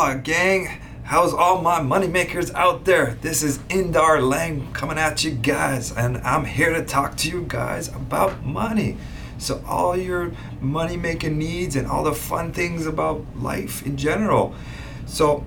Aloha, gang. How's all my moneymakers out there? This is Indar Lange coming at you guys, and I'm here to talk to you guys about money. So, all your money making needs and all the fun things about life in general. So,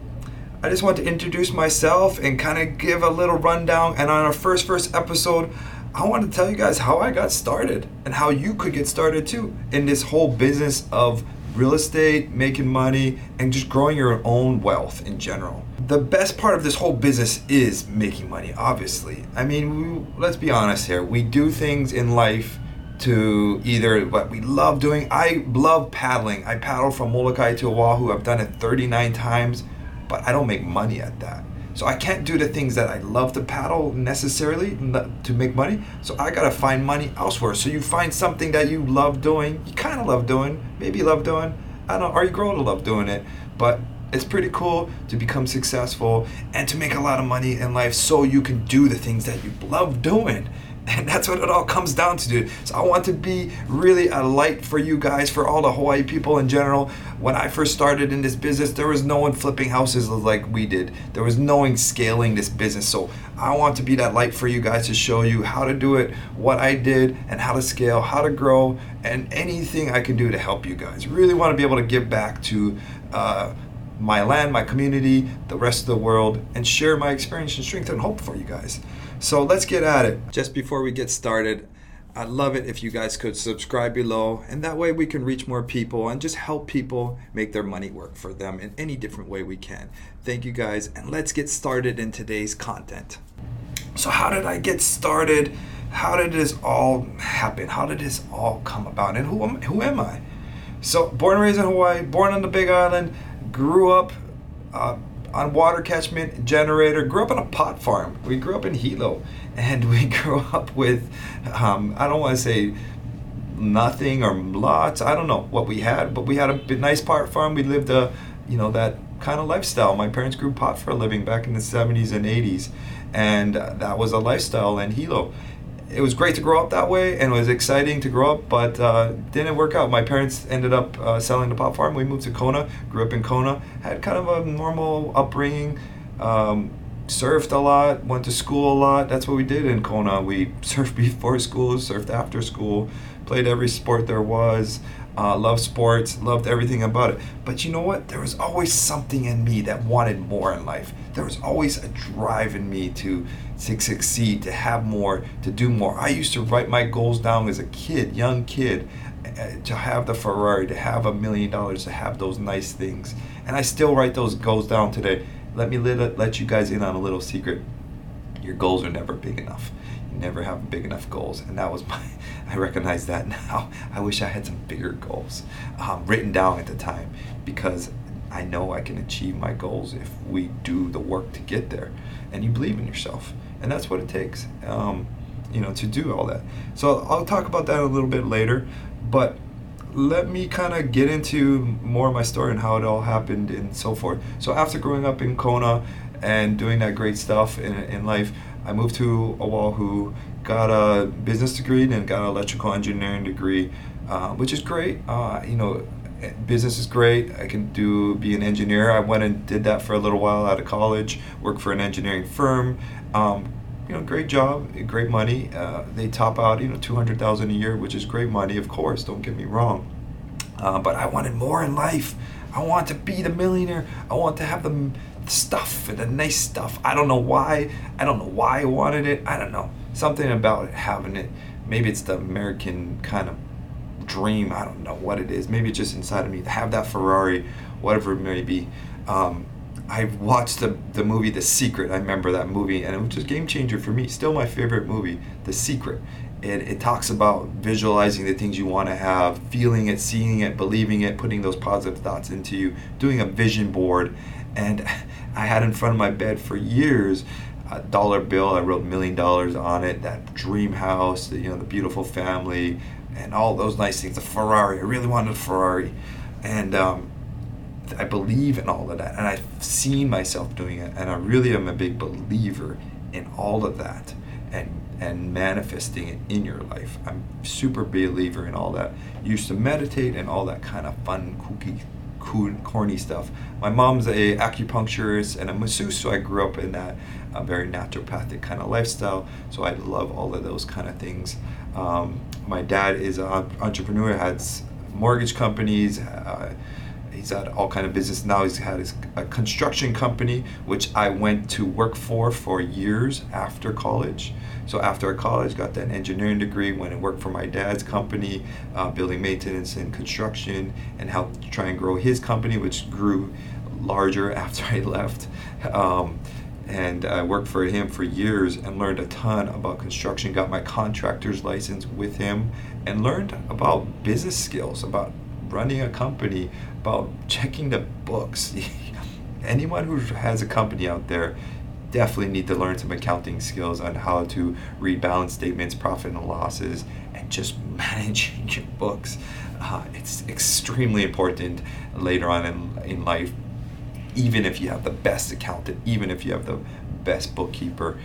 I just want to introduce myself and kind of give a little rundown. And on our first first episode, I want to tell you guys how I got started and how you could get started too in this whole business of real estate, making money, and just growing your own wealth in general. The best part of this whole business is making money, obviously. I mean, we, let's be honest here. We do things in life to either what we love doing. I love paddling. I paddle from Molokai to Oahu. I've done it 39 times, but I don't make money at that. So I can't do the things that I love to paddle necessarily to make money. So I gotta find money elsewhere. So you find something that you love doing, you kind of love doing, maybe you love doing, I don't know, or you grow to love doing it. But it's pretty cool to become successful and to make a lot of money in life so you can do the things that you love doing. And that's what it all comes down to, dude. So I want to be really a light for you guys, for all the Hawaii people in general. When I first started in this business, there was no one flipping houses like we did. There was no one scaling this business. So I want to be that light for you guys to show you how to do it, what I did, and how to scale, how to grow, and anything I can do to help you guys. Really want to be able to give back to uh, my land, my community, the rest of the world, and share my experience and strength and hope for you guys. So let's get at it. Just before we get started, I'd love it if you guys could subscribe below, and that way we can reach more people and just help people make their money work for them in any different way we can. Thank you guys, and let's get started in today's content. So, how did I get started? How did this all happen? How did this all come about? And who am, who am I? So, born and raised in Hawaii, born on the Big Island, grew up. Uh, on water catchment generator. Grew up on a pot farm. We grew up in Hilo, and we grew up with um, I don't want to say nothing or lots. I don't know what we had, but we had a nice pot farm. We lived a you know that kind of lifestyle. My parents grew pot for a living back in the 70s and 80s, and uh, that was a lifestyle in Hilo it was great to grow up that way and it was exciting to grow up, but uh, didn't work out. My parents ended up uh, selling the pot farm. We moved to Kona, grew up in Kona, had kind of a normal upbringing, um, surfed a lot, went to school a lot. That's what we did in Kona. We surfed before school, surfed after school, played every sport there was. Uh, loved sports, loved everything about it. But you know what? There was always something in me that wanted more in life. There was always a drive in me to, to succeed, to have more, to do more. I used to write my goals down as a kid, young kid, uh, to have the Ferrari, to have a million dollars, to have those nice things. And I still write those goals down today. Let me let, let you guys in on a little secret. Your goals are never big enough. You never have big enough goals. And that was my i recognize that now. I wish i had some bigger goals um, written down at the time because i know i can achieve my goals if we do the work to get there. And you believe in yourself. And that's what it takes um, you know to do all that. So i'll talk about that a little bit later. But let me kind of get into more of my story and how it all happened and so forth so after growing up in kona and doing that great stuff in, in life I moved to Oahu, got a business degree, and got an electrical engineering degree, uh, which is great. Uh, you know, business is great. I can do be an engineer. I went and did that for a little while out of college. Worked for an engineering firm. Um, you know, great job, great money. Uh, they top out, you know, two hundred thousand a year, which is great money, of course. Don't get me wrong. Uh, but I wanted more in life. I want to be the millionaire. I want to have the stuff and the nice stuff. I don't know why. I don't know why I wanted it. I don't know. Something about it, having it. Maybe it's the American kind of dream. I don't know what it is. Maybe it's just inside of me to have that Ferrari, whatever it may be. Um, I watched the, the movie The Secret. I remember that movie, and it was just game changer for me. Still my favorite movie, The Secret. It, it talks about visualizing the things you want to have, feeling it, seeing it, believing it, putting those positive thoughts into you, doing a vision board, and I had in front of my bed for years a dollar bill. I wrote million dollars on it. That dream house, the, you know, the beautiful family, and all those nice things. The Ferrari. I really wanted a Ferrari, and um, I believe in all of that, and I've seen myself doing it, and I really am a big believer in all of that, and and manifesting it in your life. I'm super believer in all that. Used to meditate and all that kind of fun, kooky corny stuff. My mom's a acupuncturist and a masseuse, so I grew up in that uh, very naturopathic kind of lifestyle. So I love all of those kind of things. Um, my dad is an entrepreneur, has mortgage companies. Uh, he's had all kind of business now he's had his a construction company which i went to work for for years after college so after college got that engineering degree went and worked for my dad's company uh, building maintenance and construction and helped try and grow his company which grew larger after i left um, and I worked for him for years and learned a ton about construction. Got my contractor's license with him and learned about business skills, about running a company, about checking the books. Anyone who has a company out there definitely need to learn some accounting skills on how to read balance statements, profit and losses, and just managing your books. Uh, it's extremely important later on in, in life, even if you have the best accountant, even if you have the best bookkeeper,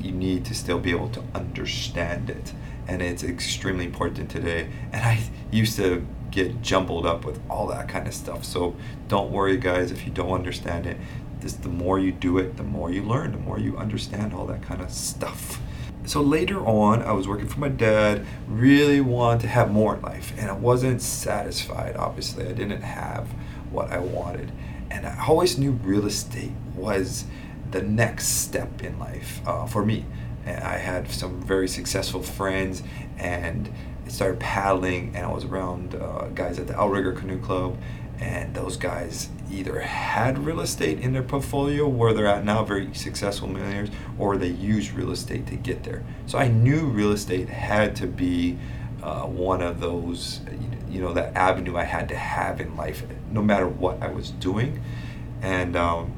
you need to still be able to understand it. And it's extremely important today. And I used to get jumbled up with all that kind of stuff. So don't worry, guys, if you don't understand it. This, the more you do it, the more you learn, the more you understand all that kind of stuff. So later on, I was working for my dad, really wanted to have more in life, and I wasn't satisfied. Obviously, I didn't have what I wanted. And I always knew real estate was the next step in life uh, for me. And I had some very successful friends, and Started paddling and I was around uh, guys at the Outrigger Canoe Club and those guys either had real estate in their portfolio where they're at now, very successful millionaires, or they used real estate to get there. So I knew real estate had to be uh, one of those, you know, that avenue I had to have in life, no matter what I was doing. And um,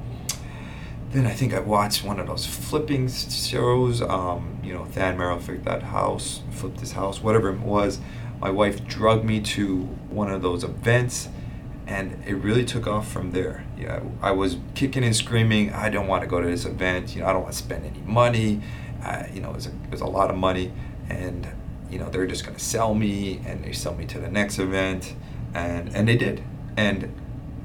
then I think I watched one of those flipping shows. Um, you know, Than Merrill flipped that house, flipped his house, whatever it was. My wife drugged me to one of those events, and it really took off from there. Yeah, I was kicking and screaming. I don't want to go to this event. You know, I don't want to spend any money. Uh, you know, it was, a, it was a lot of money, and you know they're just going to sell me, and they sell me to the next event, and and they did, and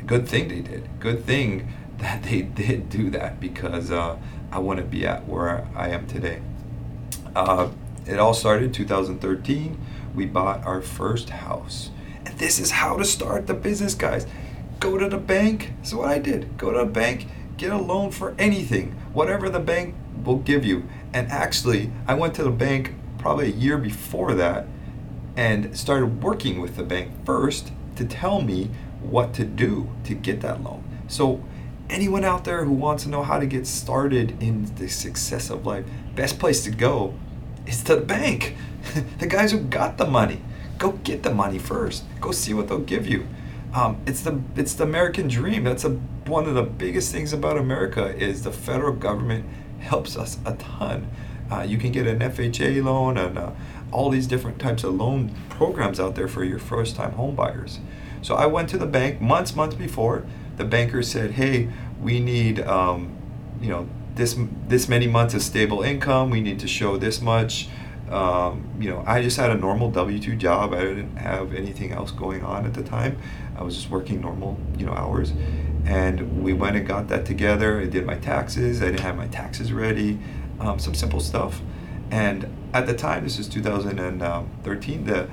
good thing they did. Good thing that they did do that because uh, I to be at where I am today. Uh, it all started 2013. We bought our first house. And this is how to start the business, guys. Go to the bank. Is what I did. Go to the bank, get a loan for anything, whatever the bank will give you. And actually, I went to the bank probably a year before that and started working with the bank first to tell me what to do to get that loan. So anyone out there who wants to know how to get started in the success of life, best place to go is to the bank. the guys who got the money. Go get the money first. Go see what they'll give you. Um, it's the it's the American dream. That's a, one of the biggest things about America is the federal government helps us a ton. Uh, you can get an FHA loan and uh, all these different types of loan programs out there for your first time home buyers. So I went to the bank months months before the banker said, "Hey, we need, um, you know, this this many months of stable income. We need to show this much." Um, you know, I just had a normal W two job. I didn't have anything else going on at the time. I was just working normal, you know, hours. And we went and got that together. I did my taxes. I didn't have my taxes ready. Um, some simple stuff. And at the time, this is 2013. The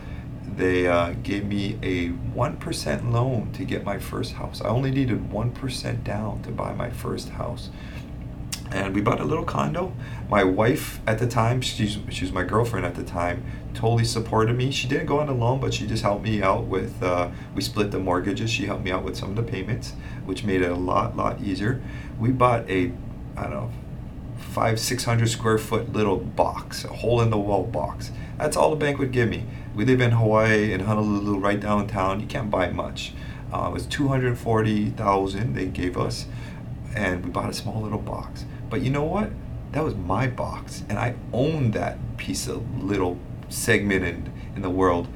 they uh, gave me a 1% loan to get my first house. I only needed 1% down to buy my first house. And we bought a little condo. My wife at the time, she's, she was my girlfriend at the time, totally supported me. She didn't go on a loan, but she just helped me out with, uh, we split the mortgages. She helped me out with some of the payments, which made it a lot, lot easier. We bought a, I don't know, five, 600 square foot little box, a hole in the wall box. That's all the bank would give me. We live in Hawaii, in Honolulu, right downtown. You can't buy much. Uh, it was 240,000 they gave us, and we bought a small little box. But you know what? That was my box, and I owned that piece of little segment in, in the world,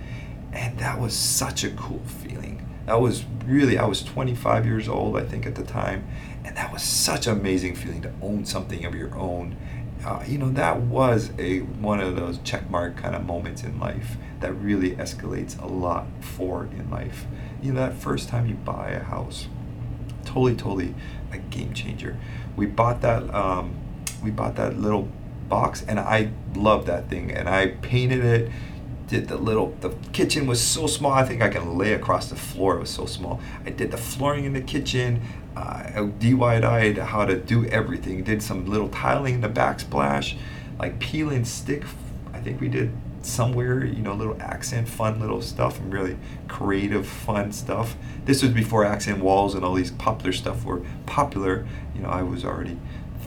and that was such a cool feeling. That was really, I was 25 years old, I think, at the time, and that was such an amazing feeling to own something of your own uh, you know that was a one of those checkmark kind of moments in life that really escalates a lot forward in life. You know that first time you buy a house, totally, totally a game changer. We bought that um, we bought that little box, and I love that thing, and I painted it. Did the little the kitchen was so small. I think I can lay across the floor. It was so small. I did the flooring in the kitchen uh, DIY'd how to do everything. Did some little tiling in the backsplash, like peeling stick. I think we did somewhere, you know, little accent, fun little stuff, and really creative, fun stuff. This was before accent walls and all these popular stuff were popular. You know, I was already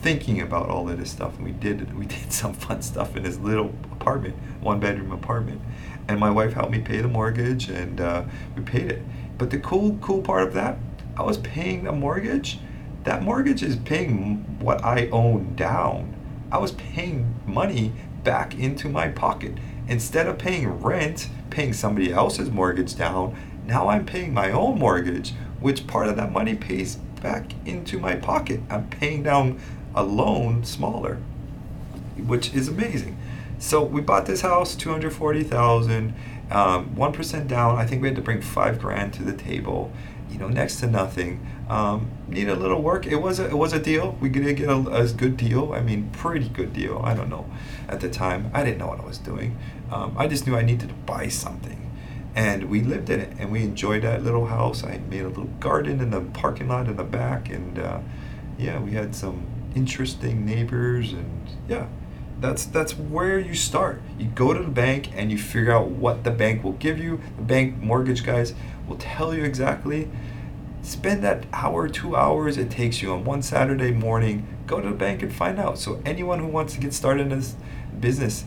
thinking about all of this stuff, and we did we did some fun stuff in this little apartment, one bedroom apartment. And my wife helped me pay the mortgage, and uh, we paid it. But the cool cool part of that I was paying a mortgage. That mortgage is paying what I own down. I was paying money back into my pocket. Instead of paying rent, paying somebody else's mortgage down, now I'm paying my own mortgage, which part of that money pays back into my pocket. I'm paying down a loan smaller, which is amazing. So we bought this house, 240,000, um, 1% down. I think we had to bring five grand to the table you know, next to nothing. Um, need a little work. It was a, it was a deal. We did get a, a, good deal. I mean, pretty good deal. I don't know. At the time, I didn't know what I was doing. Um, I just knew I needed to buy something, and we lived in it, and we enjoyed that little house. I made a little garden in the parking lot in the back, and uh, yeah, we had some interesting neighbors, and yeah. That's that's where you start. You go to the bank and you figure out what the bank will give you. The bank mortgage guys will tell you exactly. Spend that hour, two hours it takes you on one Saturday morning. Go to the bank and find out. So, anyone who wants to get started in this business,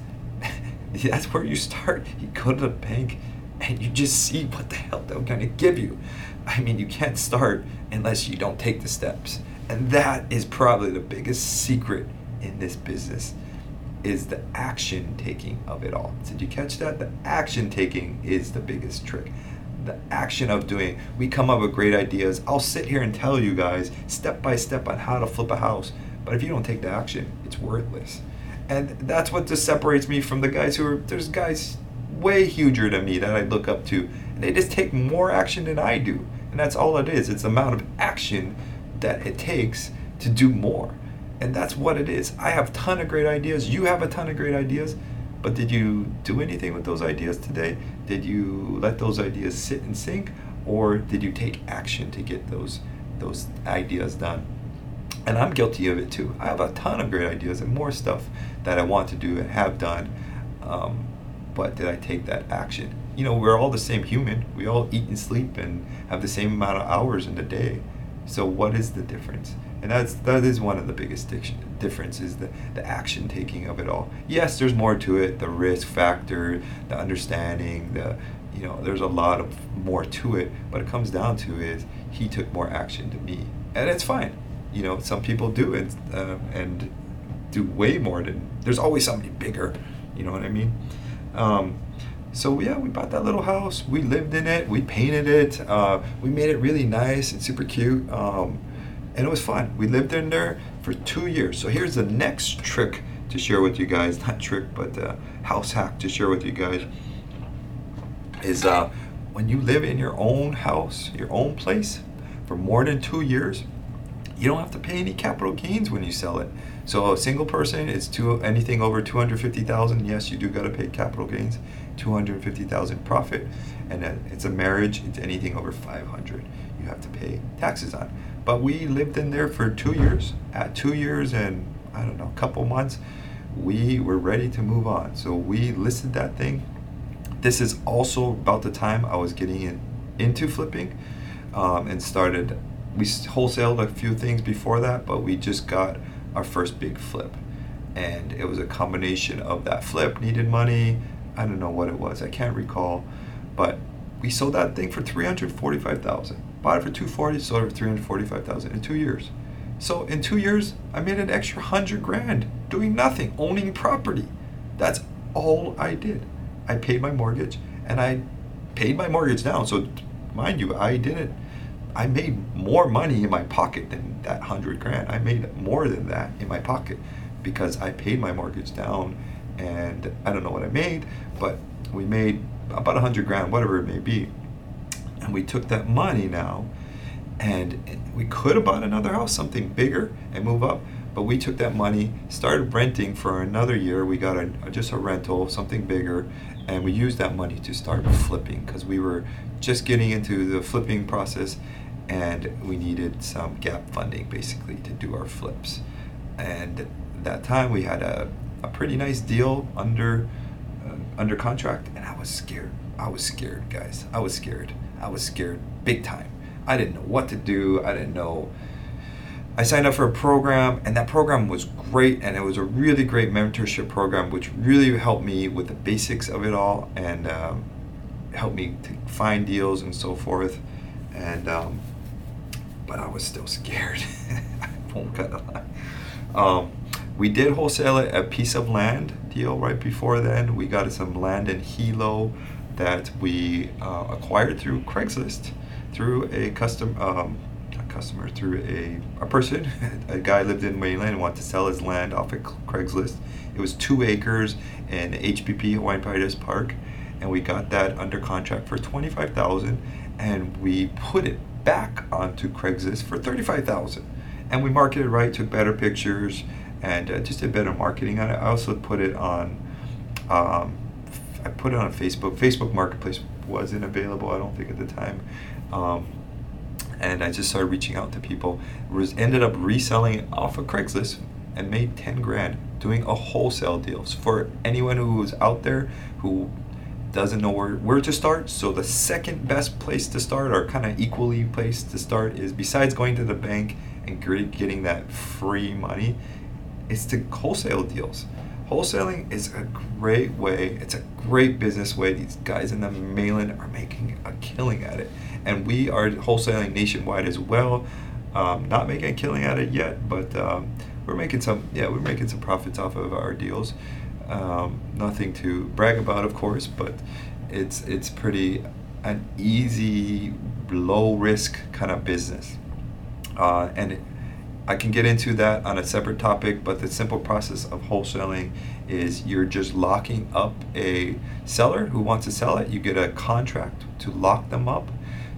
that's where you start. You go to the bank and you just see what the hell they're going to give you. I mean, you can't start unless you don't take the steps. And that is probably the biggest secret in this business is the action taking of it all. Did you catch that? The action taking is the biggest trick the action of doing. We come up with great ideas. I'll sit here and tell you guys step by step on how to flip a house. But if you don't take the action, it's worthless. And that's what just separates me from the guys who are, there's guys way huger than me that I look up to. And they just take more action than I do. And that's all it is. It's the amount of action that it takes to do more. And that's what it is. I have a ton of great ideas. You have a ton of great ideas. But did you do anything with those ideas today? Did you let those ideas sit and sink, or did you take action to get those those ideas done? And I'm guilty of it too. I have a ton of great ideas and more stuff that I want to do and have done. Um, but did I take that action? You know, we're all the same human. We all eat and sleep and have the same amount of hours in the day. So what is the difference? and that's that is one of the biggest differences the, the action taking of it all yes there's more to it the risk factor the understanding the you know there's a lot of more to it but it comes down to is he took more action to me and it's fine you know some people do it uh, and do way more than there's always somebody bigger you know what i mean um, so yeah we bought that little house we lived in it we painted it uh, we made it really nice and super cute um, and it was fun. We lived in there for two years. So here's the next trick to share with you guys. Not trick, but uh, house hack to share with you guys. Is uh, when you live in your own house, your own place, for more than two years, you don't have to pay any capital gains when you sell it. So a single person is to anything over 250,000. Yes, you do got to pay capital gains. 250,000 profit, and it's a marriage. It's anything over 500. You have to pay taxes on. But we lived in there for two years. At two years and I don't know, a couple months, we were ready to move on. So we listed that thing. This is also about the time I was getting in, into flipping um, and started. We wholesaled a few things before that, but we just got our first big flip. And it was a combination of that flip needed money. I don't know what it was. I can't recall. But we sold that thing for 345,000 Bought it for 240, sold it for 345,000 in two years. So in two years, I made an extra hundred grand doing nothing, owning property. That's all I did. I paid my mortgage and I paid my mortgage down. So mind you, I didn't I made more money in my pocket than that hundred grand. I made more than that in my pocket because I paid my mortgage down and I don't know what I made, but we made about a hundred grand, whatever it may be. And we took that money now and we could have bought another house, something bigger and move up, but we took that money, started renting for another year. We got a, just a rental, something bigger, and we used that money to start flipping because we were just getting into the flipping process and we needed some gap funding basically to do our flips. And that time we had a, a pretty nice deal under uh, under contract and I was scared. I was scared, guys. I was scared. I was scared big time. I didn't know what to do. I didn't know I signed up for a program, and that program was great, and it was a really great mentorship program, which really helped me with the basics of it all and um, helped me to find deals and so forth. And um, but I was still scared. I won't cut a lie. Um, we did wholesale a piece of land deal right before then. We got some land in Hilo that we uh, acquired through Craigslist through a custom um, customer through a, a person. a guy lived in Wayland and wanted to sell his land off of Craigslist. It was two acres in HPP Hawaiian Paradise Park, and we got that under contract for twenty five thousand, and we put it back onto Craigslist for thirty five thousand, and we marketed right, took better pictures, and uh, just did better marketing on it. I also put it on. Um, I put it on Facebook. Facebook Marketplace wasn't available, I don't think, at the time. Um, and I just started reaching out to people. Was ended up reselling it off of Craigslist and made ten grand doing a wholesale deal. So for anyone who was out there who doesn't know where, where to start, so the second best place to start, or kind of equally place to start, is besides going to the bank and getting that free money, is to wholesale deals. Wholesaling is a great way. It's a great business way. These guys in the mainland are making a killing at it and we are wholesaling nationwide as well. Um, not making a killing at it yet, but um, we're making some. Yeah, we're making some profits off of our deals. Um, nothing to brag about, of course, but it's it's pretty an easy, low risk kind of business, uh, and. I can get into that on a separate topic, but the simple process of wholesaling is you're just locking up a seller who wants to sell it. You get a contract to lock them up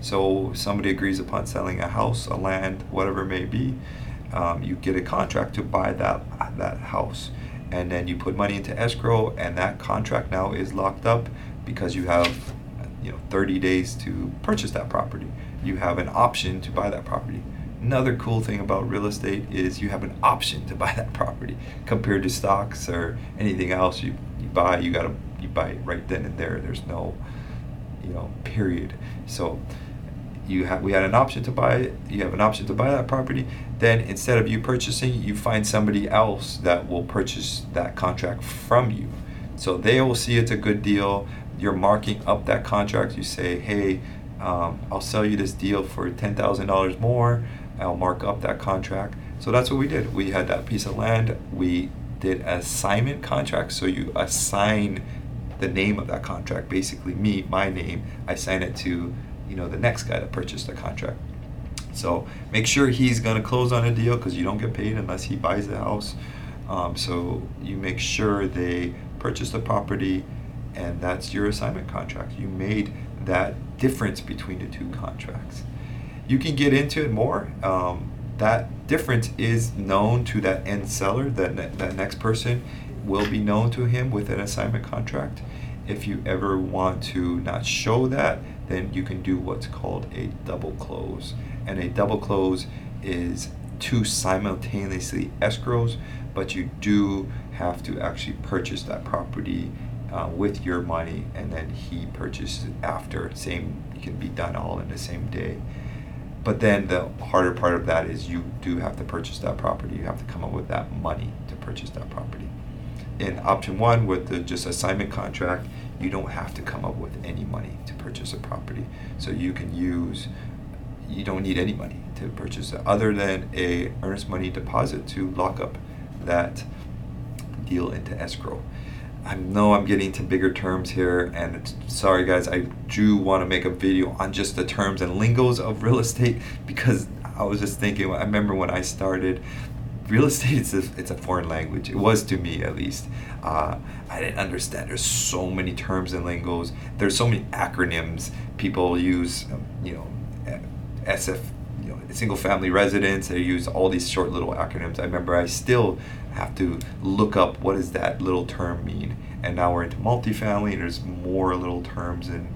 so somebody agrees upon selling a house, a land, whatever it may be. Um, you get a contract to buy that that house, and then you put money into escrow, and that contract now is locked up because you have you know 30 days to purchase that property. You have an option to buy that property. Another cool thing about real estate is you have an option to buy that property compared to stocks or anything else you, you buy. You gotta you buy it right then and there. There's no you know period. So you have we had an option to buy it you have an option to buy that property then instead of you purchasing you find somebody else that will purchase that contract from you. So they will see it's a good deal. You're marking up that contract. You say hey um, i'll sell you this deal for $10000 more. I'll mark up that contract. So that's what we did. We had that piece of land. We did assignment contract. So you assign the name of that contract. Basically me my name i sign it to you know the next guy that purchased the contract. So make sure he's going to close on a deal because you don't get paid unless he buys the house. Um, so you make sure they purchase the property, and that's your assignment contract. You made that difference between the two contracts. You can get into it more. Um, that difference is known to that end seller. That ne- that next person will be known to him with an assignment contract. If you ever want to not show that, then you can do what's called a double close. And a double close is two simultaneously escrows, but you do have to actually purchase that property uh, with your money and then he purchases it after. Same, it can be done all in the same day. But then the harder part of that is you do have to purchase that property. You have to come up with that money to purchase that property. In option one, with the just assignment contract, you don't have to come up with any money to purchase a property. So you can use, you don't need any money to purchase it other than a earnest money deposit to lock up that deal into escrow. I know I'm getting to bigger terms here, and sorry guys, I do want to make a video on just the terms and lingos of real estate because I was just thinking. I remember when I started, real estate it's a, it's a foreign language. It was to me at least. Uh, I didn't understand. There's so many terms and lingos. There's so many acronyms people use. Um, you know, SF, you know, single family residence. They use all these short little acronyms. I remember I still have to look up what does that little term mean. And now we're into multifamily. And there's more little terms and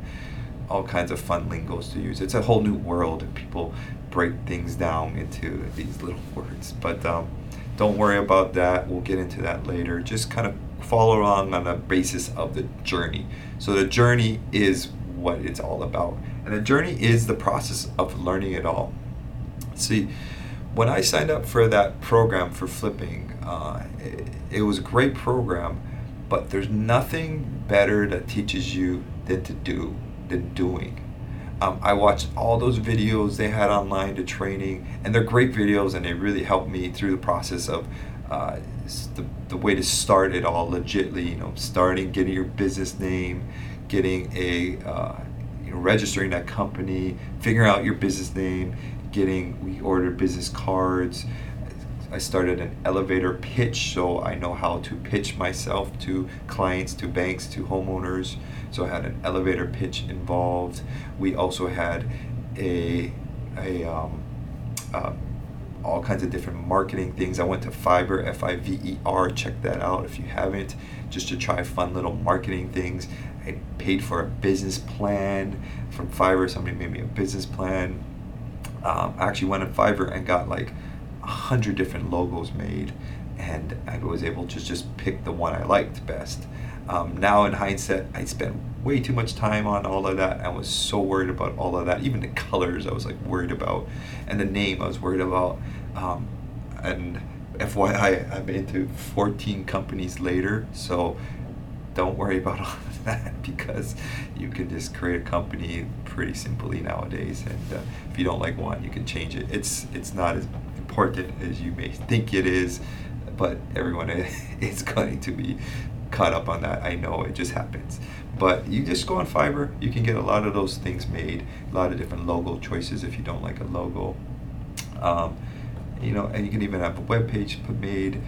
all kinds of fun lingos to use. It's a whole new world, and people break things down into these little words. But um, don't worry about that. We'll get into that later. Just kind of follow along on the basis of the journey. So the journey is what it's all about, and the journey is the process of learning it all. See, when I signed up for that program for flipping, uh, it, it was a great program, but there's nothing better that teaches you than to do than doing. Um, I watched all those videos they had online to training, and they're great videos, and they really helped me through the process of uh, the, the way to start it all legitly. You know, starting, getting your business name, getting a uh, you know, registering that company, figuring out your business name, getting we ordered business cards. I started an elevator pitch, so I know how to pitch myself to clients, to banks, to homeowners. So I had an elevator pitch involved. We also had a a um, uh, all kinds of different marketing things. I went to Fiverr, F I V E R. Check that out if you haven't, just to try fun little marketing things. I paid for a business plan from Fiverr. Somebody made me a business plan. Um, I actually went on Fiverr and got like a hundred different logos made, and I was able to just pick the one I liked best. Um, now in hindsight, I spent way too much time on all of that. I was so worried about all of that. Even the colors, I was like worried about, and the name, I was worried about. Um, and FYI, I'm into 14 companies later, so don't worry about all of that because you can just create a company pretty simply nowadays. And uh, if you don't like one, you can change it. It's it's not as important as you may think it is, but everyone is going to be caught up on that. I know it just happens. But you just go on Fiverr, you can get a lot of those things made, a lot of different logo choices if you don't like a logo. Um, you know, and you can even have a web page put made.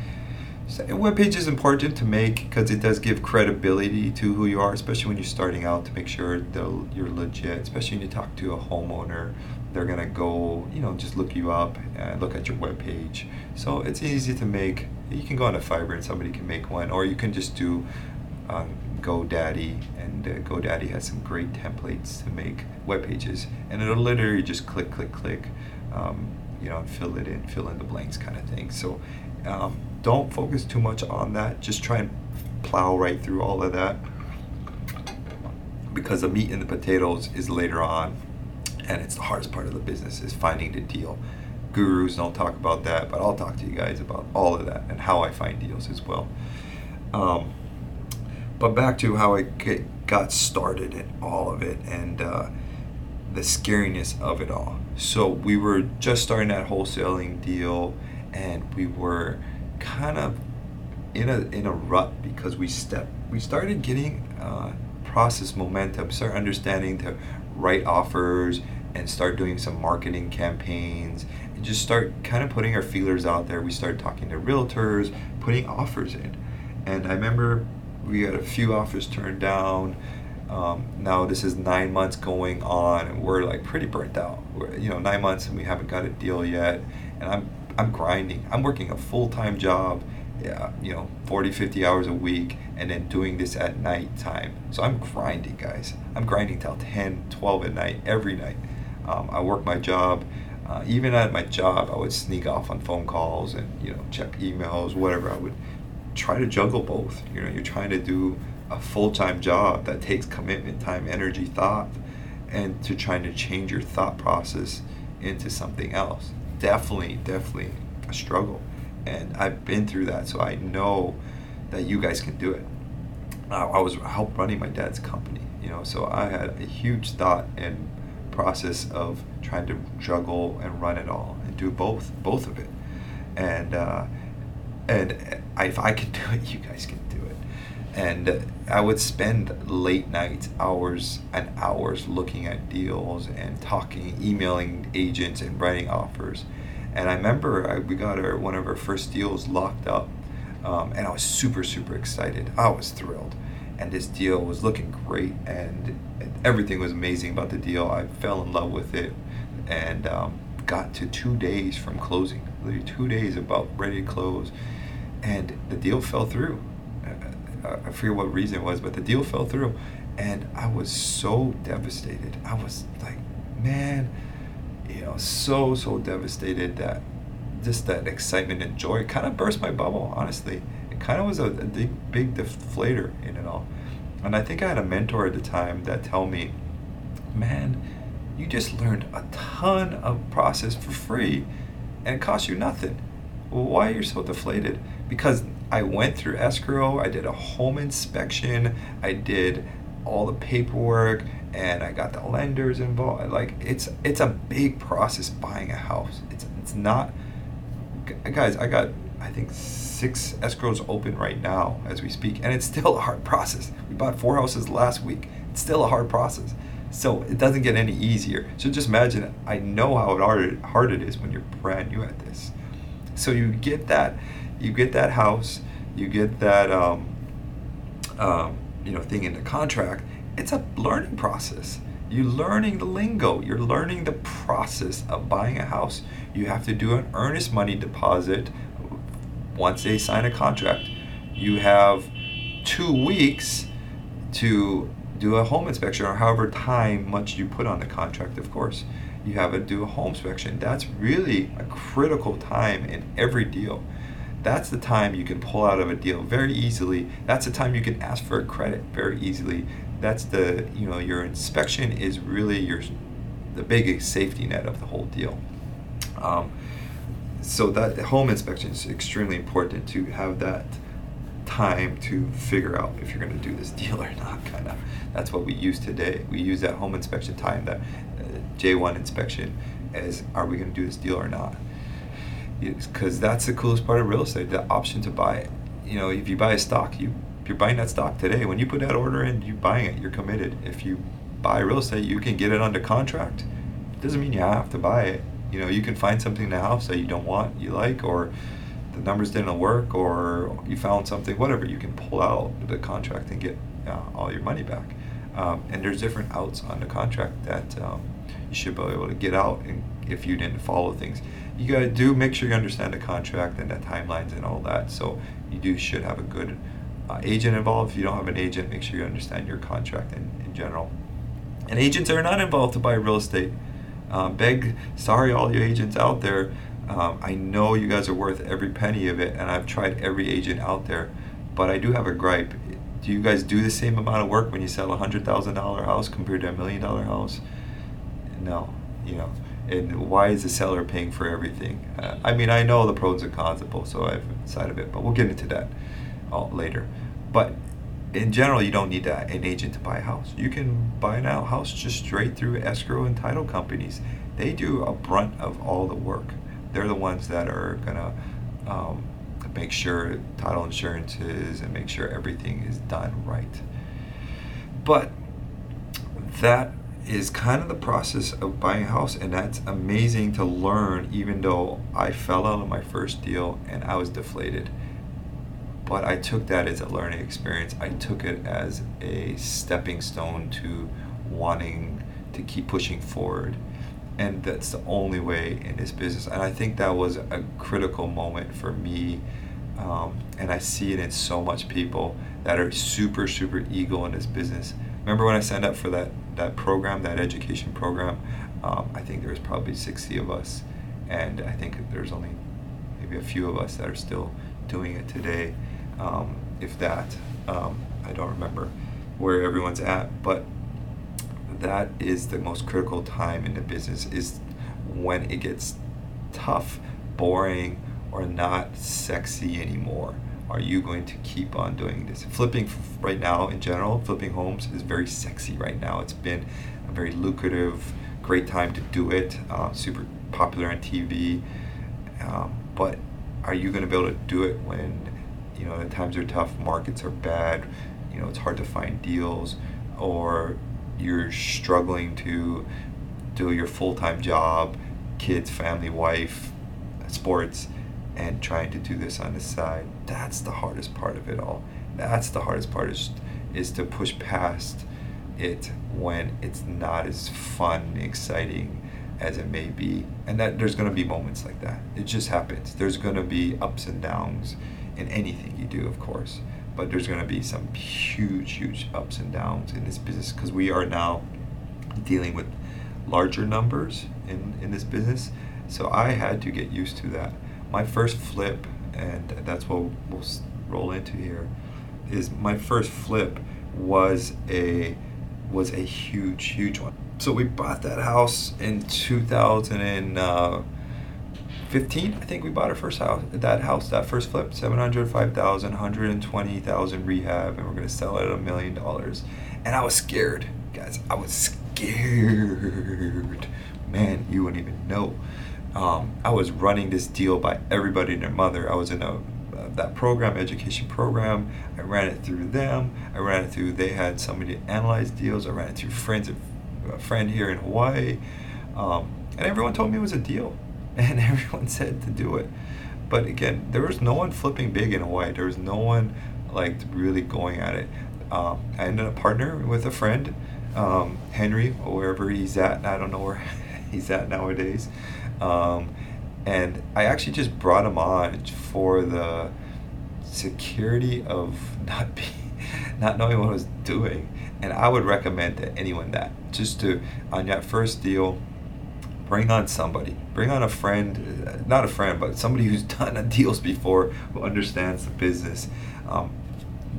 So a web page is important to make because it does give credibility to who you are, especially when you're starting out to make sure that you're legit. Especially when you talk to a homeowner, they're gonna go, you know, just look you up and look at your web page. So it's easy to make. You can go on a Fiverr and somebody can make one, or you can just do um, GoDaddy, and uh, GoDaddy has some great templates to make web pages, and it'll literally just click, click, click, um, you know, fill it in, fill in the blanks, kind of thing. So um, don't focus too much on that. Just try and plow right through all of that, because the meat and the potatoes is later on, and it's the hardest part of the business is finding the deal. Gurus and I'll talk about that, but I'll talk to you guys about all of that and how I find deals as well. Um, but back to how I got started in all of it and uh, the scariness of it all. So we were just starting that wholesaling deal, and we were kind of in a in a rut because we step we started getting uh, process momentum, start understanding to write offers and start doing some marketing campaigns and just start kind of putting our feelers out there. We started talking to realtors, putting offers in. And I remember we had a few offers turned down. Um, now this is nine months going on, and we're like pretty burnt out. We're you know nine months and we haven't got a deal yet, and I'm I'm grinding. I'm working a full time job, yeah, you know, 40, 50 hours a week, and then doing this at night time. So I'm grinding, guys. I'm grinding till 10, 12 at night every night. Um, I work my job. Uh, even at my job, I would sneak off on phone calls and you know check emails, whatever. I would try to juggle both. You know, you're trying to do a full time job that takes commitment, time, energy, thought, and to trying to change your thought process into something else. Definitely, definitely a struggle. And I've been through that, so I know that you guys can do it. Uh, I was help running my dad's company, you know, so I had a huge thought and process of trying to juggle and run it all and do both, both of it. And uh, and if I can do it, you guys can do it. And I would spend late nights, hours and hours looking at deals and talking, emailing agents and writing offers. And I remember I, we got our one of our first deals locked up, um, and I was super super excited. I was thrilled, and this deal was looking great, and everything was amazing about the deal. I fell in love with it, and um, got to two days from closing, literally two days about ready to close, and the deal fell through. I forget what reason it was, but the deal fell through, and I was so devastated. I was like, man, you know, so so devastated that just that excitement and joy kind of burst my bubble. Honestly, it kind of was a, a big big deflator in it all, and I think I had a mentor at the time that told me, man, you just learned a ton of process for free, and it cost you nothing. Well, why are you so deflated? Because I went through escrow, I did a home inspection, I did all the paperwork, and I got the lenders involved. Like it's it's a big process buying a house. It's it's not guys, I got I think six escrows open right now as we speak, and it's still a hard process. We bought four houses last week. It's still a hard process. So it doesn't get any easier. So just imagine, I know how hard, hard it is when you're brand new at this. So you get that you get that house, you get that um, um, you know thing in the contract. It's a learning process. You're learning the lingo. You're learning the process of buying a house. You have to do an earnest money deposit once they sign a contract. You have two weeks to do a home inspection or however time much you put on the contract, of course. You have to do a home inspection. That's really a critical time in every deal that's the time you can pull out of a deal very easily. That's the time you can ask for a credit very easily. That's the, you know, your inspection is really your the biggest safety net of the whole deal. Um, so that home inspection is extremely important to have that time to figure out if you're going to do this deal or not. Kind of. That's what we use today. We use that home inspection time, that uh, J1 inspection, as are we going to do this deal or not? because that's the coolest part of real estate the option to buy it you know if you buy a stock you you're buying that stock today when you put that order in you're buying it you're committed if you buy real estate you can get it under contract it doesn't mean you have to buy it you know you can find something in the house that you don't want you like or the numbers didn't work or you found something whatever you can pull out the contract and get uh, all your money back um, and there's different outs on the contract that um, you should be able to get out and if you didn't follow things you gotta do make sure you understand the contract and the timelines and all that. So you do should have a good uh, agent involved. If you don't have an agent, make sure you understand your contract in, in general. And agents are not involved to buy real estate. Um, beg, sorry, all you agents out there. Um, I know you guys are worth every penny of it, and I've tried every agent out there, but I do have a gripe. Do you guys do the same amount of work when you sell a hundred thousand dollar house compared to a million dollar house? No, you know and why is the seller paying for everything? Uh, I mean, I know the pros and cons of both so I've side of it, but we'll get into that uh, later. But in general, you don't need an agent to buy a house. You can buy a house just straight through escrow and title companies. They do a brunt of all the work. They're the ones that are gonna um, make sure title insurances and make sure everything is done right. But that is kind of the process of buying a house and that's amazing to learn even though I fell out of my first deal and I was deflated but I took that as a learning experience. I took it as a stepping stone to wanting to keep pushing forward. And that's the only way in this business. And I think that was a critical moment for me um, and I see it in so much people that are super super ego in this business. Remember when I signed up for that that program, that education program, um, I think there was probably 60 of us, and I think there's only maybe a few of us that are still doing it today, um, if that. Um, I don't remember where everyone's at, but that is the most critical time in the business is when it gets tough, boring, or not sexy anymore are you going to keep on doing this? Flipping right now, in general, flipping homes is very sexy right now. It's been a very lucrative, great time to do it, uh, super popular on TV. Um, but are you going to be able to do it when you know the times are tough, markets are bad, you know it's hard to find deals, or you're struggling to do your full time job, kids, family, wife, sports and trying to do this on the side. That's the hardest part of it all. That's the hardest part is is to push past it when it's not as fun, exciting as it may be. And that there's going to be moments like that. It just happens. There's going to be ups and downs in anything you do, of course. But there's going to be some huge, huge ups and downs in this business because we are now dealing with larger numbers in, in this business. So I had to get used to that. My first flip, and that's what we'll roll into here, is my first flip was a was a huge, huge one. So we bought that house in 2015. Uh, I think we bought our first house. That house, that first flip, 705,000, 120,000 rehab, and we're gonna sell it at a million dollars. And I was scared, guys. I was scared. Man, you wouldn't even know. Um, I was running this deal by everybody and their mother. I was in a that program, education program. I ran it through them. I ran it through. They had somebody to analyze deals. I ran it through friends, of, a friend here in Hawaii, um, and everyone told me it was a deal, and everyone said to do it. But again, there was no one flipping big in Hawaii. There was no one like really going at it. Um, I ended up partnering with a friend, um, Henry, wherever he's at. I don't know where he's at nowadays. Um, and I actually just brought him on for the security of not being, not knowing what I was doing. And I would recommend to anyone that just to on that first deal, bring on somebody, bring on a friend, not a friend, but somebody who's done deals before, who understands the business. Um,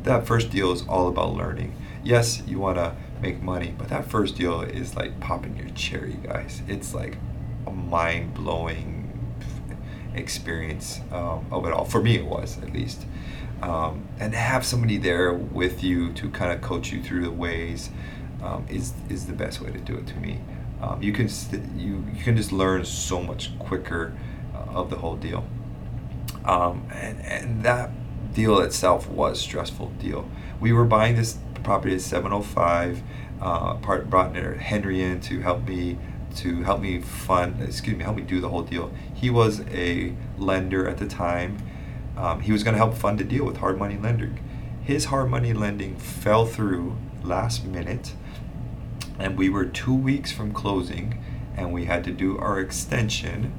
that first deal is all about learning. Yes, you want to make money, but that first deal is like popping your cherry, guys. It's like a mind blowing experience um, of it all. For me, it was at least. Um, and have somebody there with you to kind of coach you through the ways um, is is the best way to do it to me. Um, you can st- you you can just learn so much quicker uh, of the whole deal. Um, and and that deal itself was stressful deal. We were buying this property at 705. Uh, part brought Henry in to help me to help me fund, excuse me, help me do the whole deal. He was a lender at the time. Um, he was going to help fund a deal with hard money lending. His hard money lending fell through last minute, and we were two weeks from closing, and we had to do our extension.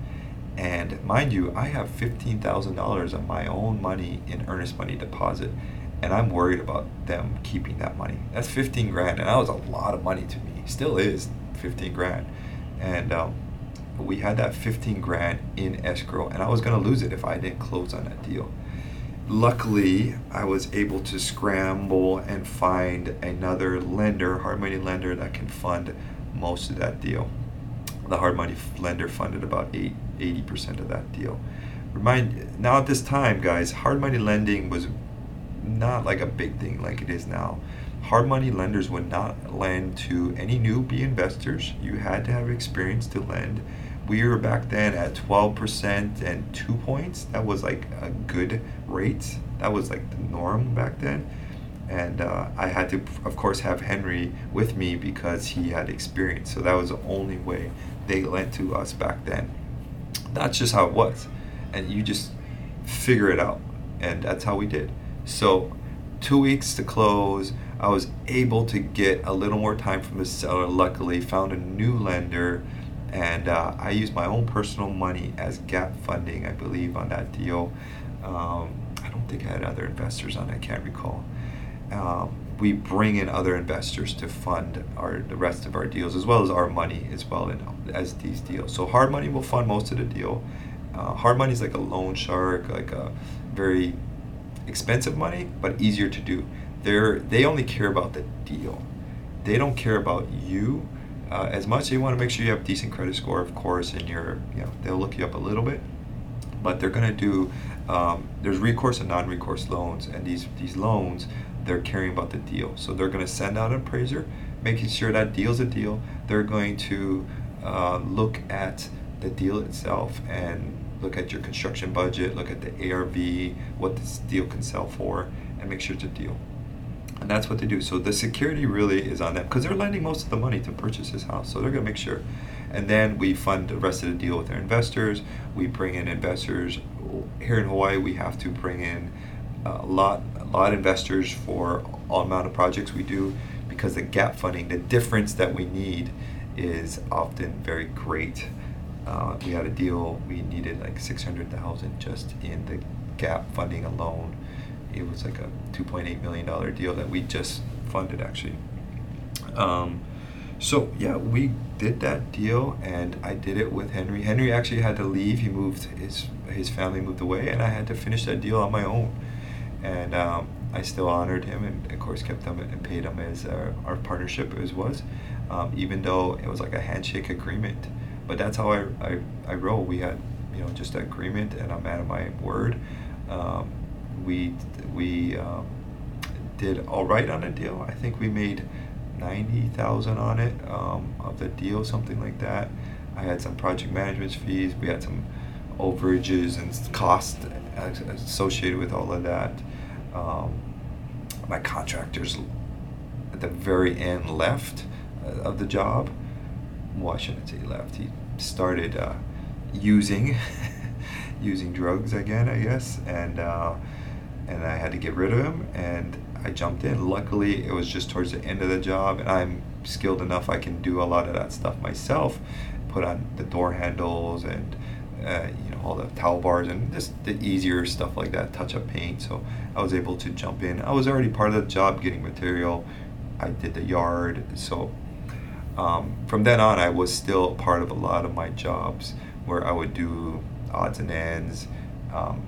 And mind you, I have $15,000 of my own money in earnest money deposit, and I'm worried about them keeping that money. That's 15 grand, and that was a lot of money to me. Still is 15 grand and um, we had that 15 grand in escrow and i was going to lose it if i didn't close on that deal luckily i was able to scramble and find another lender hard money lender that can fund most of that deal the hard money lender funded about 8, 80% of that deal remind now at this time guys hard money lending was not like a big thing like it is now hard money lenders would not lend to any newbie investors. You had to have experience to lend. We were back then at 12% and two points. That was like a good rate. That was like the norm back then. And uh, I had to, of course, have Henry with me because he had experience. So that was the only way they lent to us back then. That's just how it was. And you just figure it out. And that's how we did. So, two weeks to close I was able to get a little more time from the seller. Luckily, found a new lender, and uh, I used my own personal money as gap funding, I believe, on that deal. Um, I don't think I had other investors on. I can't recall. Um, we bring in other investors to fund our the rest of our deals as well as our money as well in, as these deals. So hard money will fund most of the deal. Uh, hard money is like a loan shark, like a very expensive money, but easier to do they're they only care about the deal. They don't care about you uh, as much. So you want to make sure you have decent credit score, of course, and you're you know they'll look you up a little bit, but they're going to do. Um, there's recourse and non-recourse loans, and these these loans they're caring about the deal. So they're going to send out an appraiser, making sure that deal's a deal. They're going to uh, look at the deal itself and look at your construction budget, look at the ARV, what this deal can sell for, and make sure it's a deal. And that's what they do. So the security really is on them because they're lending most of the money to purchase this house. So they're going to make sure. And then we fund the rest of the deal with our investors. We bring in investors. Here in Hawaii, we have to bring in a lot, a lot of investors for all amount of projects we do because the gap funding, the difference that we need is often very great. Uh, we had a deal, we needed like 600,000 just in the gap funding alone. It was like a 2.8 million dollar deal that we just funded actually. Um, so yeah, we did that deal, and I did it with Henry. Henry actually had to leave. He moved his his family moved away, and I had to finish that deal on my own. And um, I still honored him, and of course kept him and paid him as our, our partnership as was, um, even though it was like a handshake agreement. But that's how I, I, I roll. We had you know just an agreement, and I'm out of my word. Um, we we um, did all right on a deal. I think we made ninety thousand on it um, of the deal, something like that. I had some project management fees. We had some overages and costs associated with all of that. Um, my contractors at the very end left uh, of the job. Well, I shouldn't say left. He started uh, using using drugs again, I guess, and uh, and I had to get rid of him, and I jumped in. Luckily, it was just towards the end of the job, and I'm skilled enough I can do a lot of that stuff myself. Put on the door handles and uh, you know all the towel bars and just the easier stuff like that, touch up paint. So I was able to jump in. I was already part of the job, getting material. I did the yard, so um, from then on, I was still part of a lot of my jobs where I would do odds and ends. Um,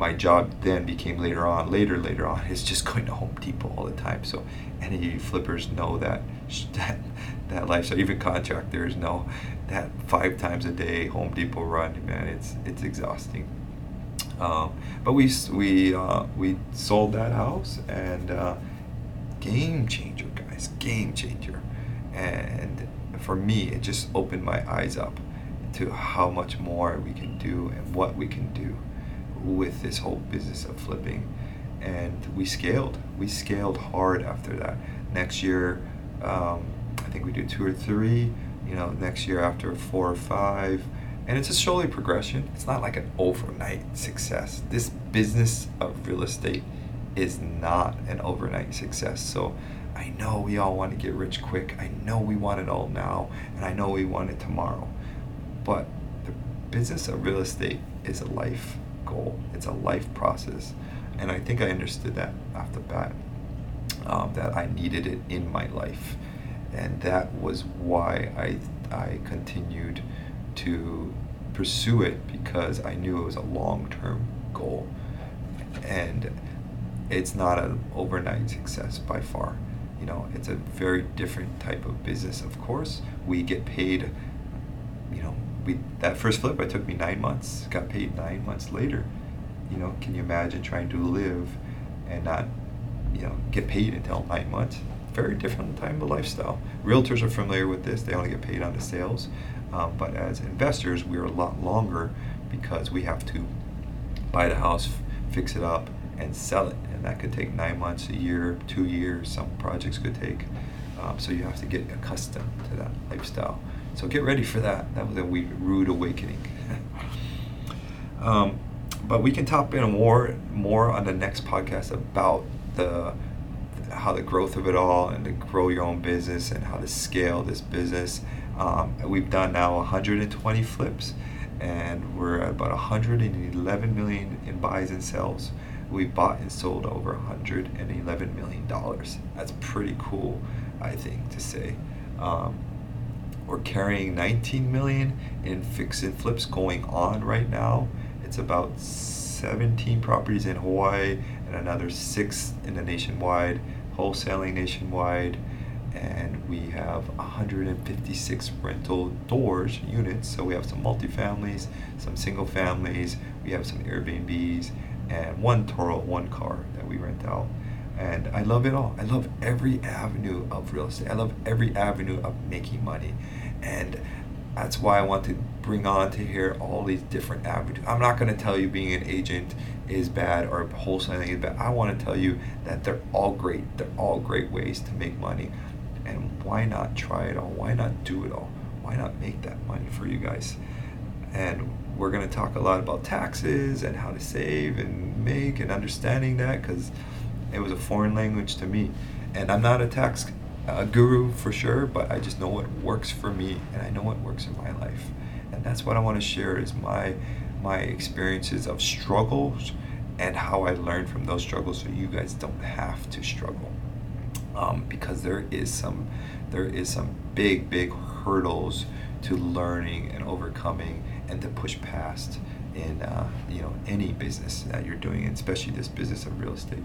my job then became later on, later, later on, is just going to Home Depot all the time. So any flippers know that that that lifestyle. Even contractors know that five times a day Home Depot run. Man, it's it's exhausting. Um, but we we uh, we sold that house and uh, game changer, guys, game changer. And for me, it just opened my eyes up to how much more we can do and what we can do with this whole business of flipping. And we scaled. We scaled hard after that. Next year, um, I think we do two or three. You know, next year after four or five. And it's a slowly progression. It's not like an overnight success. This business of real estate is not an overnight success. So I know we all want to get rich quick. I know we want it all now. And I know we want it tomorrow. But the business of real estate is a life goal. It's a life process, and I think I understood that off the bat. Um, that I needed it in my life, and that was why I I continued to pursue it because I knew it was a long term goal, and it's not an overnight success by far. You know, it's a very different type of business. Of course, we get paid. You know, we that first flip I took me nine months. Got paid nine months later. You know, can you imagine trying to live and not, you know, get paid until nine months? Very different type of lifestyle. Realtors are familiar with this. They only get paid on the sales, um, but as investors, we're a lot longer because we have to buy the house, fix it up, and sell it, and that could take nine months, a year, two years. Some projects could take. Um, so you have to get accustomed to that lifestyle. So get ready for that. That was a rude awakening. um, but we can talk in more more on the next podcast about the how the growth of it all and to grow your own business and how to scale this business. Um, we've done now 120 flips and we're at about 111 million in buys and sells. We bought and sold over 111 million dollars. That's pretty cool, I think, to say. Um, we're carrying 19 million in fix and flips going on right now. It's about 17 properties in Hawaii and another six in the nationwide, wholesaling nationwide. And we have 156 rental doors units. So we have some multifamilies, some single families, we have some Airbnbs, and one Turo, one car that we rent out and I love it all. I love every avenue of real estate. I love every avenue of making money, and that's why I want to bring on to here all these different avenues. I'm not going to tell you being an agent is bad or wholesaling is bad. I want to tell you that they're all great. They're all great ways to make money. And why not try it all? Why not do it all? Why not make that money for you guys? And we're going to talk a lot about taxes and how to save and make and understanding that because it was a foreign language to me. And I'm not a tax uh, guru for sure, but I just know what works for me and I know what works in my life. And that's what I want to share is my my experiences of struggles and how I learned from those struggles so you guys don't have to struggle. Um, because there is some there is some big big hurdles to learning and overcoming and to push past in uh, you know any business that you're doing, especially this business of real estate.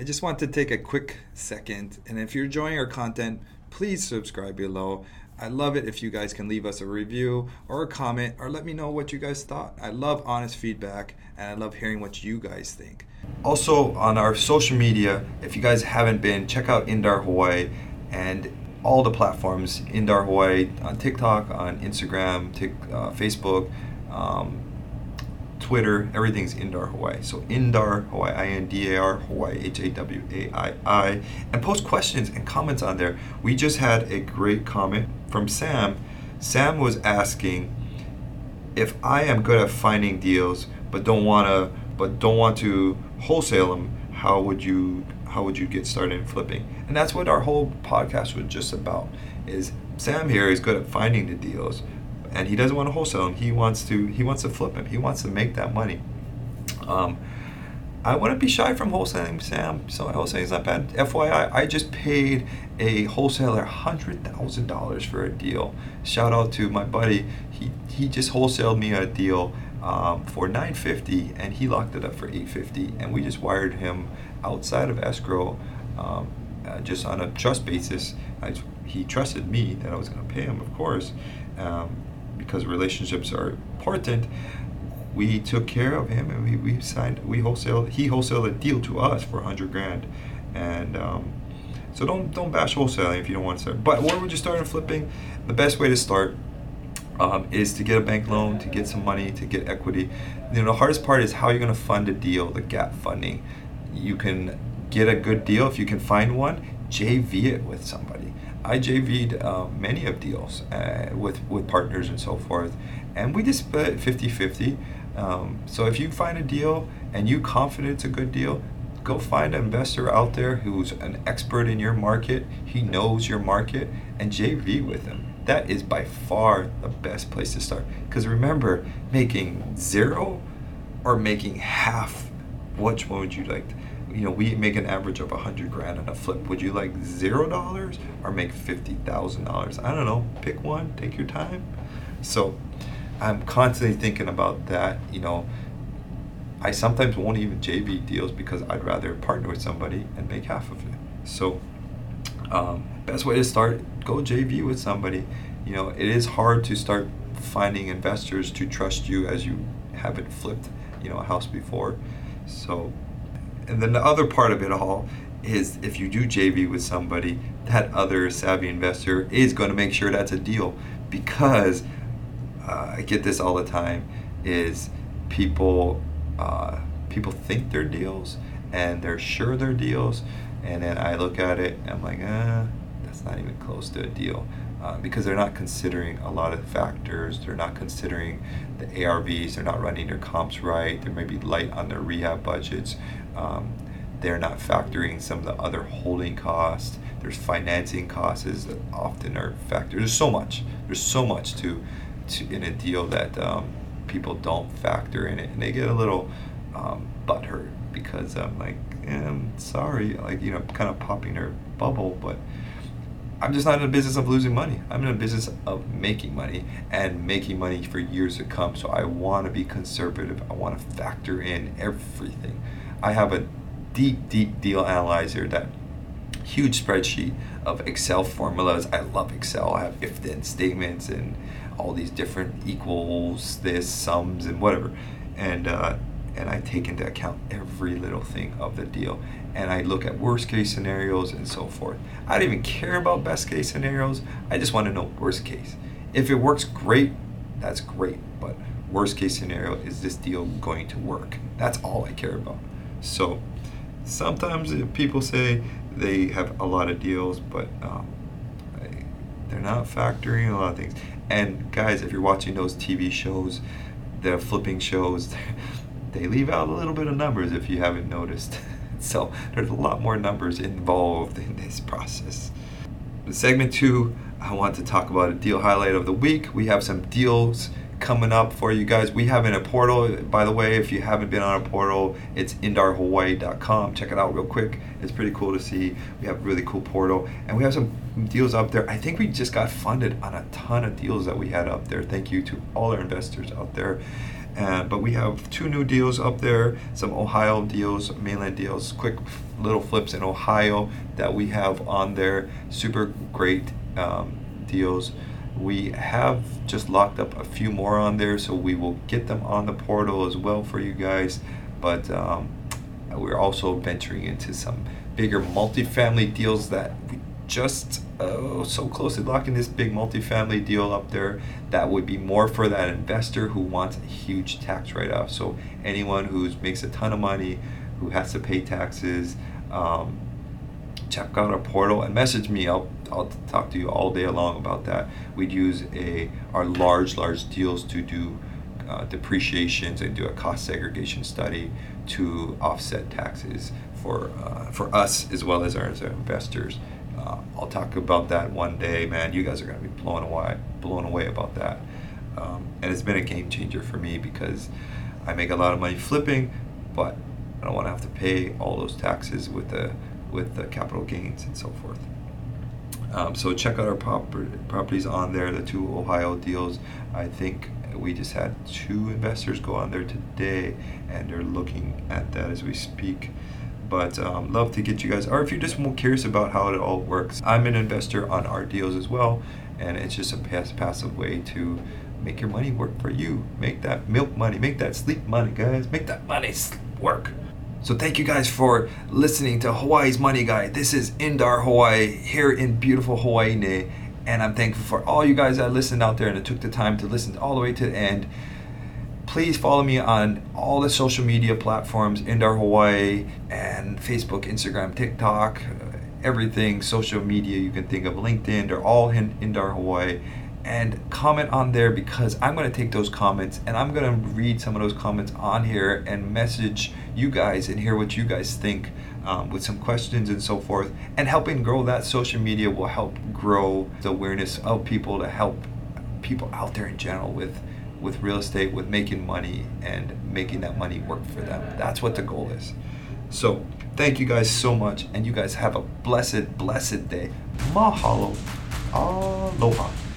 I just want to take a quick second, and if you're enjoying our content, please subscribe below. I love it if you guys can leave us a review or a comment or let me know what you guys thought. I love honest feedback and I love hearing what you guys think. Also, on our social media, if you guys haven't been, check out Indar Hawaii and all the platforms Indar Hawaii on TikTok, on Instagram, Tik, uh, Facebook, um, Twitter, everything's Indar Hawaii. So Indar Hawaii, I N D A R Hawaii, H A W A I I, and post questions and comments on there. We just had a great comment from Sam. Sam was asking if I am good at finding deals, but don't wanna, but don't want to wholesale them. How would you how would you get started in flipping? And that's what our whole podcast was just about. Is Sam here is good at finding the deals, and he doesn't want to wholesale them. He wants to he wants to flip them. He wants to make that money. Um, I wouldn't be shy from wholesaling, Sam. So wholesaling is not bad. FYI, I just paid a wholesaler hundred thousand dollars for a deal. Shout out to my buddy. He he just wholesaled me a deal um, for 950 and he locked it up for 850 and we just wired him outside of escrow um, uh, just on a trust basis I, he trusted me that I was going to pay him of course um, because relationships are important we took care of him and we, we signed we wholesaled he wholesaled a deal to us for 100 grand and um, so don't don't bash wholesaling if you don't want to start but where would you start in flipping the best way to start um, is to get a bank loan, to get some money, to get equity. You know, the hardest part is how you're going to fund a deal, the gap funding. You can get a good deal if you can find one, JV it with somebody. I JV'd uh, many of deals uh, with, with partners and so forth, and we just split 50 50. Um, so if you find a deal and you confident it's a good deal, go find an investor out there who's an expert in your market. He knows your market, and JV with him that is by far the best place to start. Because remember, making zero or making half, which one would you like? You know, we make an average of a hundred grand on a flip. Would you like zero dollars or make fifty thousand dollars? I don't know. Pick one. Take your time. So, I'm constantly thinking about that. You know, I sometimes won't even JV deals because I'd rather partner with somebody and make half of it. So, um, best way to start go jv with somebody you know it is hard to start finding investors to trust you as you haven't flipped you know a house before so and then the other part of it all is if you do jv with somebody that other savvy investor is going to make sure that's a deal because uh, i get this all the time is people uh, people think they're deals and they're sure they're deals and then I look at it and I'm like, eh, that's not even close to a deal. Uh, because they're not considering a lot of factors. They're not considering the ARVs. They're not running their comps right. They may be light on their rehab budgets. Um, they're not factoring some of the other holding costs. There's financing costs that often are factored. There's so much. There's so much to, to in a deal that um, people don't factor in it, and they get a little um, butthurt because I'm like, I'm sorry, like you know, kind of popping their bubble, but I'm just not in the business of losing money. I'm in the business of making money and making money for years to come. So I want to be conservative. I want to factor in everything. I have a deep, deep deal analyzer that huge spreadsheet of Excel formulas. I love Excel. I have if then statements and all these different equals, this, sums, and whatever. And uh, and I take into account every little thing of the deal. And I look at worst case scenarios and so forth. I don't even care about best case scenarios. I just want to know worst case. If it works great, that's great. But worst case scenario is this deal going to work? That's all I care about. So sometimes people say they have a lot of deals, but um, they're not factoring a lot of things. And guys, if you're watching those TV shows, the flipping shows, they leave out a little bit of numbers if you haven't noticed. so there's a lot more numbers involved in this process. In segment two, I want to talk about a deal highlight of the week. We have some deals coming up for you guys. We have in a portal, by the way, if you haven't been on a portal, it's indarhawaii.com. Check it out real quick. It's pretty cool to see. We have a really cool portal and we have some deals up there. I think we just got funded on a ton of deals that we had up there. Thank you to all our investors out there. And, but we have two new deals up there, some Ohio deals, mainland deals, quick little flips in Ohio that we have on there. Super great um, deals. We have just locked up a few more on there, so we will get them on the portal as well for you guys. But um, we're also venturing into some bigger multifamily deals that we just oh so close to locking this big multifamily deal up there that would be more for that investor who wants a huge tax write-off so anyone who makes a ton of money who has to pay taxes um, check out our portal and message me. I'll I'll talk to you all day long about that. We'd use a our large large deals to do uh, depreciations and do a cost segregation study to offset taxes for uh, for us as well as our, as our investors. Uh, I'll talk about that one day, man. You guys are gonna be blown away blown away about that. Um, and it's been a game changer for me because I make a lot of money flipping, but I don't want to have to pay all those taxes with the with the capital gains and so forth. Um, so check out our properties on there, the two Ohio deals. I think we just had two investors go on there today, and they're looking at that as we speak. But um, love to get you guys, or if you're just more curious about how it all works, I'm an investor on our deals as well, and it's just a pass- passive way to make your money work for you. Make that milk money, make that sleep money, guys. Make that money work. So thank you guys for listening to Hawaii's Money Guy. This is Indar, Hawaii, here in beautiful Hawaii. And I'm thankful for all you guys that listened out there and took the time to listen all the way to the end. Please follow me on all the social media platforms, Indar Hawaii, and Facebook, Instagram, TikTok, uh, everything, social media you can think of, LinkedIn, they're all in Indar Hawaii and comment on there because I'm going to take those comments and I'm going to read some of those comments on here and message you guys and hear what you guys think um, with some questions and so forth. And helping grow that social media will help grow the awareness of people to help people out there in general with with real estate, with making money and making that money work for them. That's what the goal is. So thank you guys so much, and you guys have a blessed, blessed day. Mahalo. Aloha.